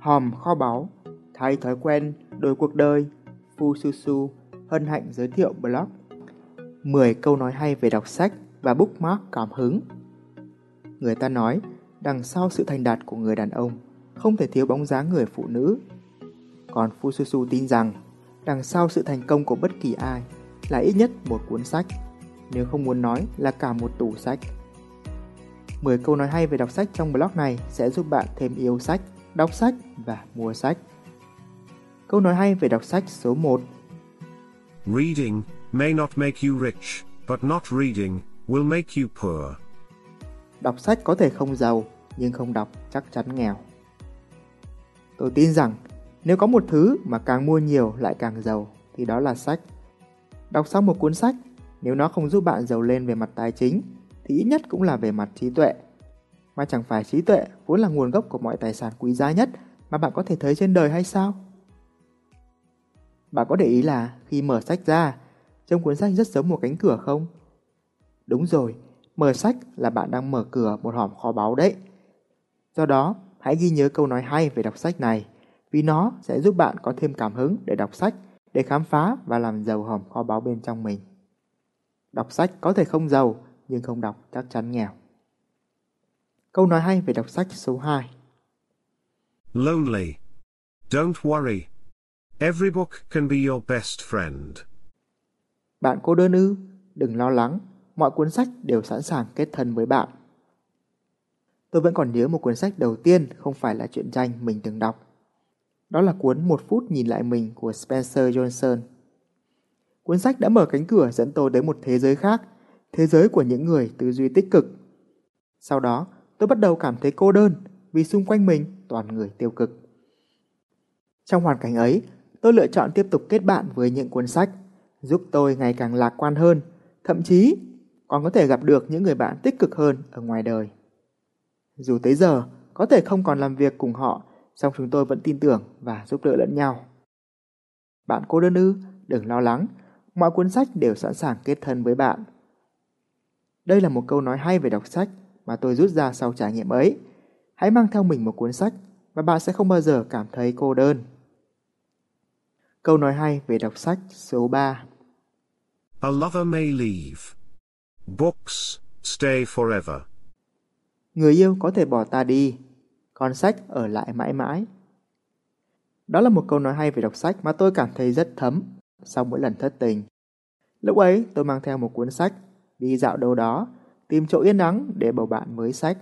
Hòm kho báu, thay thói quen, đổi cuộc đời, Phu Su Su hân hạnh giới thiệu blog 10 câu nói hay về đọc sách và bookmark cảm hứng. Người ta nói, đằng sau sự thành đạt của người đàn ông không thể thiếu bóng dáng người phụ nữ. Còn Phu Su Su tin rằng, đằng sau sự thành công của bất kỳ ai là ít nhất một cuốn sách, nếu không muốn nói là cả một tủ sách. 10 câu nói hay về đọc sách trong blog này sẽ giúp bạn thêm yêu sách, đọc sách và mua sách. Câu nói hay về đọc sách số 1 Reading may not make you rich, but not reading will make you poor. Đọc sách có thể không giàu, nhưng không đọc chắc chắn nghèo. Tôi tin rằng nếu có một thứ mà càng mua nhiều lại càng giàu thì đó là sách. Đọc xong một cuốn sách, nếu nó không giúp bạn giàu lên về mặt tài chính thì ít nhất cũng là về mặt trí tuệ. Mà chẳng phải trí tuệ vốn là nguồn gốc của mọi tài sản quý giá nhất mà bạn có thể thấy trên đời hay sao? Bạn có để ý là khi mở sách ra, trong cuốn sách rất giống một cánh cửa không? Đúng rồi, mở sách là bạn đang mở cửa một hòm kho báu đấy. Do đó, hãy ghi nhớ câu nói hay về đọc sách này, vì nó sẽ giúp bạn có thêm cảm hứng để đọc sách, để khám phá và làm giàu hòm kho báu bên trong mình. Đọc sách có thể không giàu, nhưng không đọc chắc chắn nghèo. Câu nói hay về đọc sách số 2 Lonely. Don't worry. Every book can be your best friend. Bạn cô đơn ư? Đừng lo lắng, mọi cuốn sách đều sẵn sàng kết thân với bạn. Tôi vẫn còn nhớ một cuốn sách đầu tiên không phải là truyện tranh mình từng đọc. Đó là cuốn Một phút nhìn lại mình của Spencer Johnson. Cuốn sách đã mở cánh cửa dẫn tôi đến một thế giới khác, thế giới của những người tư duy tích cực. Sau đó, tôi bắt đầu cảm thấy cô đơn vì xung quanh mình toàn người tiêu cực. Trong hoàn cảnh ấy, tôi lựa chọn tiếp tục kết bạn với những cuốn sách, giúp tôi ngày càng lạc quan hơn, thậm chí còn có thể gặp được những người bạn tích cực hơn ở ngoài đời. Dù tới giờ có thể không còn làm việc cùng họ, song chúng tôi vẫn tin tưởng và giúp đỡ lẫn nhau. Bạn cô đơn ư, đừng lo lắng, mọi cuốn sách đều sẵn sàng kết thân với bạn. Đây là một câu nói hay về đọc sách mà tôi rút ra sau trải nghiệm ấy. Hãy mang theo mình một cuốn sách và bạn sẽ không bao giờ cảm thấy cô đơn. Câu nói hay về đọc sách số 3 A lover may leave. Books stay forever. Người yêu có thể bỏ ta đi, còn sách ở lại mãi mãi. Đó là một câu nói hay về đọc sách mà tôi cảm thấy rất thấm sau mỗi lần thất tình. Lúc ấy tôi mang theo một cuốn sách, đi dạo đâu đó, tìm chỗ yên ắng để bầu bạn với sách.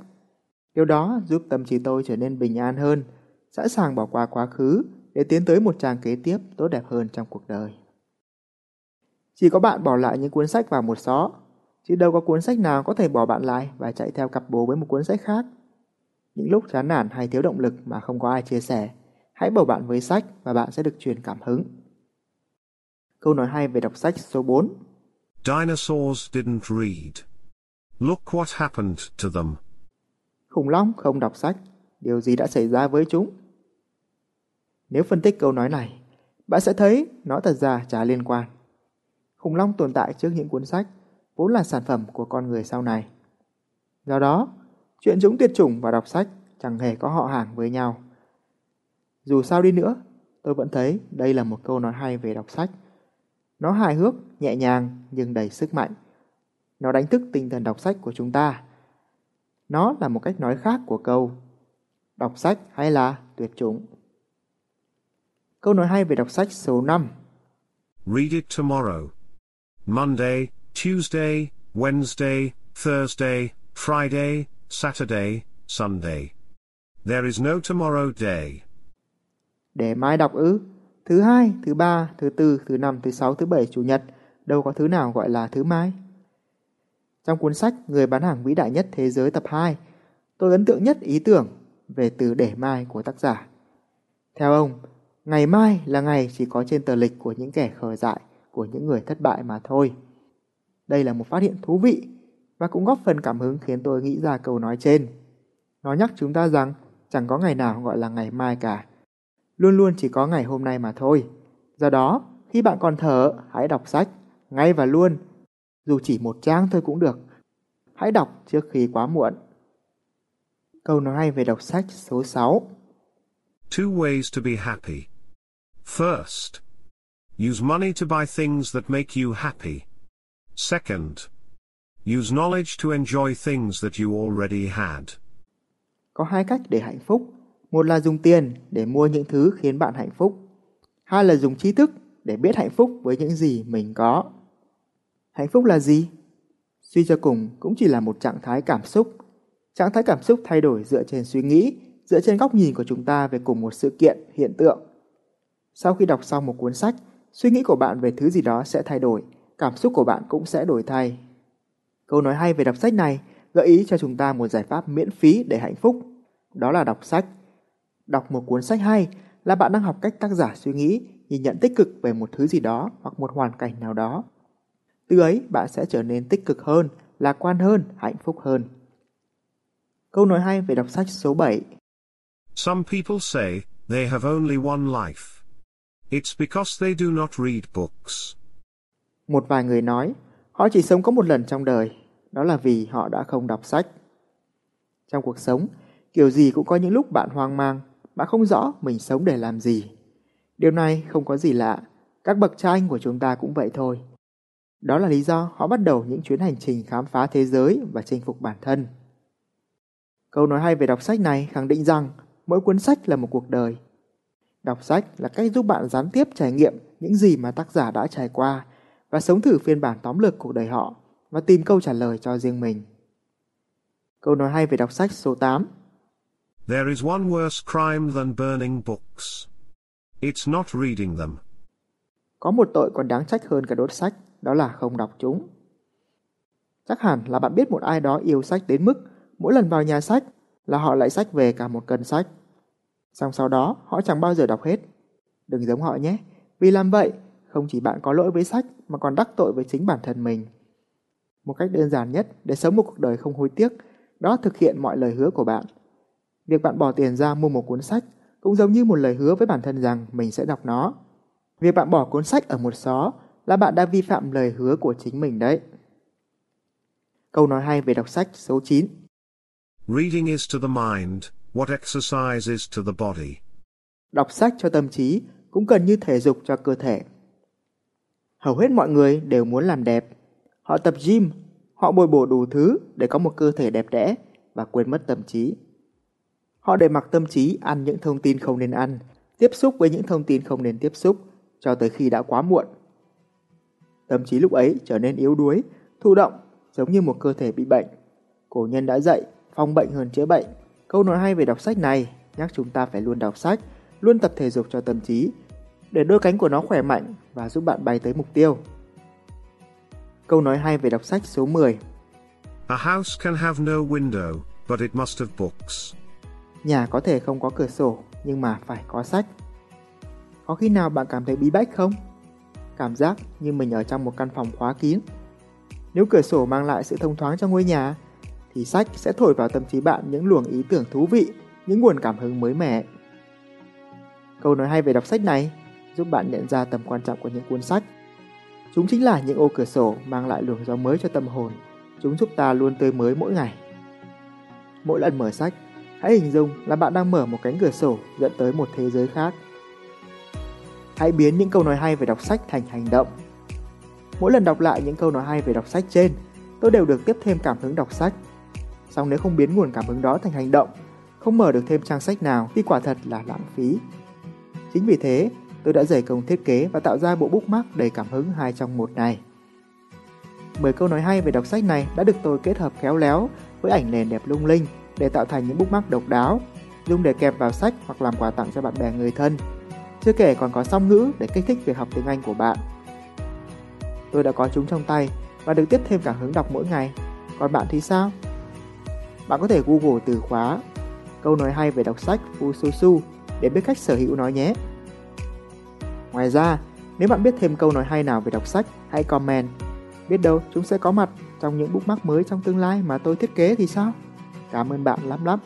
Điều đó giúp tâm trí tôi trở nên bình an hơn, sẵn sàng bỏ qua quá khứ để tiến tới một trang kế tiếp tốt đẹp hơn trong cuộc đời. Chỉ có bạn bỏ lại những cuốn sách vào một xó, chứ đâu có cuốn sách nào có thể bỏ bạn lại và chạy theo cặp bồ với một cuốn sách khác. Những lúc chán nản hay thiếu động lực mà không có ai chia sẻ, hãy bầu bạn với sách và bạn sẽ được truyền cảm hứng. Câu nói hay về đọc sách số 4 Dinosaurs didn't read. Look what happened to them. Khủng long không đọc sách, điều gì đã xảy ra với chúng? Nếu phân tích câu nói này, bạn sẽ thấy nó thật ra chả liên quan. Khủng long tồn tại trước những cuốn sách, vốn là sản phẩm của con người sau này. Do đó, chuyện chúng tuyệt chủng và đọc sách chẳng hề có họ hàng với nhau. Dù sao đi nữa, tôi vẫn thấy đây là một câu nói hay về đọc sách. Nó hài hước, nhẹ nhàng nhưng đầy sức mạnh. Nó đánh thức tinh thần đọc sách của chúng ta. Nó là một cách nói khác của câu Đọc sách hay là tuyệt chủng. Câu nói hay về đọc sách số 5 Read it tomorrow. Monday, Tuesday, Wednesday, Thursday, Friday, Saturday, Sunday. There is no tomorrow day. Để mai đọc ư? Thứ hai, thứ ba, thứ tư, thứ năm, thứ sáu, thứ bảy, chủ nhật, đâu có thứ nào gọi là thứ mai. Trong cuốn sách Người bán hàng vĩ đại nhất thế giới tập 2, tôi ấn tượng nhất ý tưởng về từ để mai của tác giả. Theo ông, ngày mai là ngày chỉ có trên tờ lịch của những kẻ khờ dại, của những người thất bại mà thôi. Đây là một phát hiện thú vị và cũng góp phần cảm hứng khiến tôi nghĩ ra câu nói trên. Nó nhắc chúng ta rằng chẳng có ngày nào gọi là ngày mai cả. Luôn luôn chỉ có ngày hôm nay mà thôi. Do đó, khi bạn còn thở, hãy đọc sách, ngay và luôn. Dù chỉ một trang thôi cũng được. Hãy đọc trước khi quá muộn. Câu nói hay về đọc sách số 6 two ways to be happy. First, use money to buy things that make you happy. Second, use knowledge to enjoy things that you already had. Có hai cách để hạnh phúc. Một là dùng tiền để mua những thứ khiến bạn hạnh phúc. Hai là dùng trí thức để biết hạnh phúc với những gì mình có. Hạnh phúc là gì? Suy cho cùng cũng chỉ là một trạng thái cảm xúc. Trạng thái cảm xúc thay đổi dựa trên suy nghĩ, dựa trên góc nhìn của chúng ta về cùng một sự kiện, hiện tượng. Sau khi đọc xong một cuốn sách, suy nghĩ của bạn về thứ gì đó sẽ thay đổi, cảm xúc của bạn cũng sẽ đổi thay. Câu nói hay về đọc sách này gợi ý cho chúng ta một giải pháp miễn phí để hạnh phúc, đó là đọc sách. Đọc một cuốn sách hay là bạn đang học cách tác giả suy nghĩ, nhìn nhận tích cực về một thứ gì đó hoặc một hoàn cảnh nào đó. Từ ấy bạn sẽ trở nên tích cực hơn, lạc quan hơn, hạnh phúc hơn. Câu nói hay về đọc sách số 7 Some people say they have only one life. It's because they do not read books. Một vài người nói, họ chỉ sống có một lần trong đời, đó là vì họ đã không đọc sách. Trong cuộc sống, kiểu gì cũng có những lúc bạn hoang mang, bạn không rõ mình sống để làm gì. Điều này không có gì lạ, các bậc cha anh của chúng ta cũng vậy thôi. Đó là lý do họ bắt đầu những chuyến hành trình khám phá thế giới và chinh phục bản thân. Câu nói hay về đọc sách này khẳng định rằng mỗi cuốn sách là một cuộc đời. Đọc sách là cách giúp bạn gián tiếp trải nghiệm những gì mà tác giả đã trải qua và sống thử phiên bản tóm lược cuộc đời họ và tìm câu trả lời cho riêng mình. Câu nói hay về đọc sách số 8 There is one worse crime than burning books. It's not reading them. Có một tội còn đáng trách hơn cả đốt sách, đó là không đọc chúng. Chắc hẳn là bạn biết một ai đó yêu sách đến mức mỗi lần vào nhà sách là họ lại sách về cả một cân sách. Xong sau đó họ chẳng bao giờ đọc hết. Đừng giống họ nhé, vì làm vậy không chỉ bạn có lỗi với sách mà còn đắc tội với chính bản thân mình. Một cách đơn giản nhất để sống một cuộc đời không hối tiếc đó thực hiện mọi lời hứa của bạn. Việc bạn bỏ tiền ra mua một cuốn sách cũng giống như một lời hứa với bản thân rằng mình sẽ đọc nó. Việc bạn bỏ cuốn sách ở một xó là bạn đã vi phạm lời hứa của chính mình đấy. Câu nói hay về đọc sách số 9 Reading is to the mind what exercise is to the body. Đọc sách cho tâm trí cũng cần như thể dục cho cơ thể. Hầu hết mọi người đều muốn làm đẹp. Họ tập gym, họ bồi bổ đủ thứ để có một cơ thể đẹp đẽ và quên mất tâm trí. Họ để mặc tâm trí ăn những thông tin không nên ăn, tiếp xúc với những thông tin không nên tiếp xúc cho tới khi đã quá muộn. Tâm trí lúc ấy trở nên yếu đuối, thụ động, giống như một cơ thể bị bệnh. Cổ nhân đã dạy, phòng bệnh hơn chữa bệnh. Câu nói hay về đọc sách này nhắc chúng ta phải luôn đọc sách, luôn tập thể dục cho tâm trí, để đôi cánh của nó khỏe mạnh và giúp bạn bay tới mục tiêu. Câu nói hay về đọc sách số 10 A house can have no window, but it must have books. Nhà có thể không có cửa sổ, nhưng mà phải có sách. Có khi nào bạn cảm thấy bí bách không? Cảm giác như mình ở trong một căn phòng khóa kín. Nếu cửa sổ mang lại sự thông thoáng cho ngôi nhà, thì sách sẽ thổi vào tâm trí bạn những luồng ý tưởng thú vị, những nguồn cảm hứng mới mẻ. Câu nói hay về đọc sách này giúp bạn nhận ra tầm quan trọng của những cuốn sách. Chúng chính là những ô cửa sổ mang lại luồng gió mới cho tâm hồn. Chúng giúp ta luôn tươi mới mỗi ngày. Mỗi lần mở sách, hãy hình dung là bạn đang mở một cánh cửa sổ dẫn tới một thế giới khác. Hãy biến những câu nói hay về đọc sách thành hành động. Mỗi lần đọc lại những câu nói hay về đọc sách trên, tôi đều được tiếp thêm cảm hứng đọc sách. Song nếu không biến nguồn cảm hứng đó thành hành động, không mở được thêm trang sách nào thì quả thật là lãng phí. Chính vì thế, tôi đã dày công thiết kế và tạo ra bộ bookmark đầy cảm hứng hai trong một này. 10 câu nói hay về đọc sách này đã được tôi kết hợp khéo léo với ảnh nền đẹp lung linh để tạo thành những bookmark độc đáo, dùng để kẹp vào sách hoặc làm quà tặng cho bạn bè người thân. Chưa kể còn có song ngữ để kích thích việc học tiếng Anh của bạn. Tôi đã có chúng trong tay và được tiếp thêm cảm hứng đọc mỗi ngày. Còn bạn thì sao? Bạn có thể Google từ khóa câu nói hay về đọc sách Fususu để biết cách sở hữu nó nhé. Ngoài ra, nếu bạn biết thêm câu nói hay nào về đọc sách, hãy comment. Biết đâu chúng sẽ có mặt trong những bookmark mới trong tương lai mà tôi thiết kế thì sao? Cảm ơn bạn lắm lắm.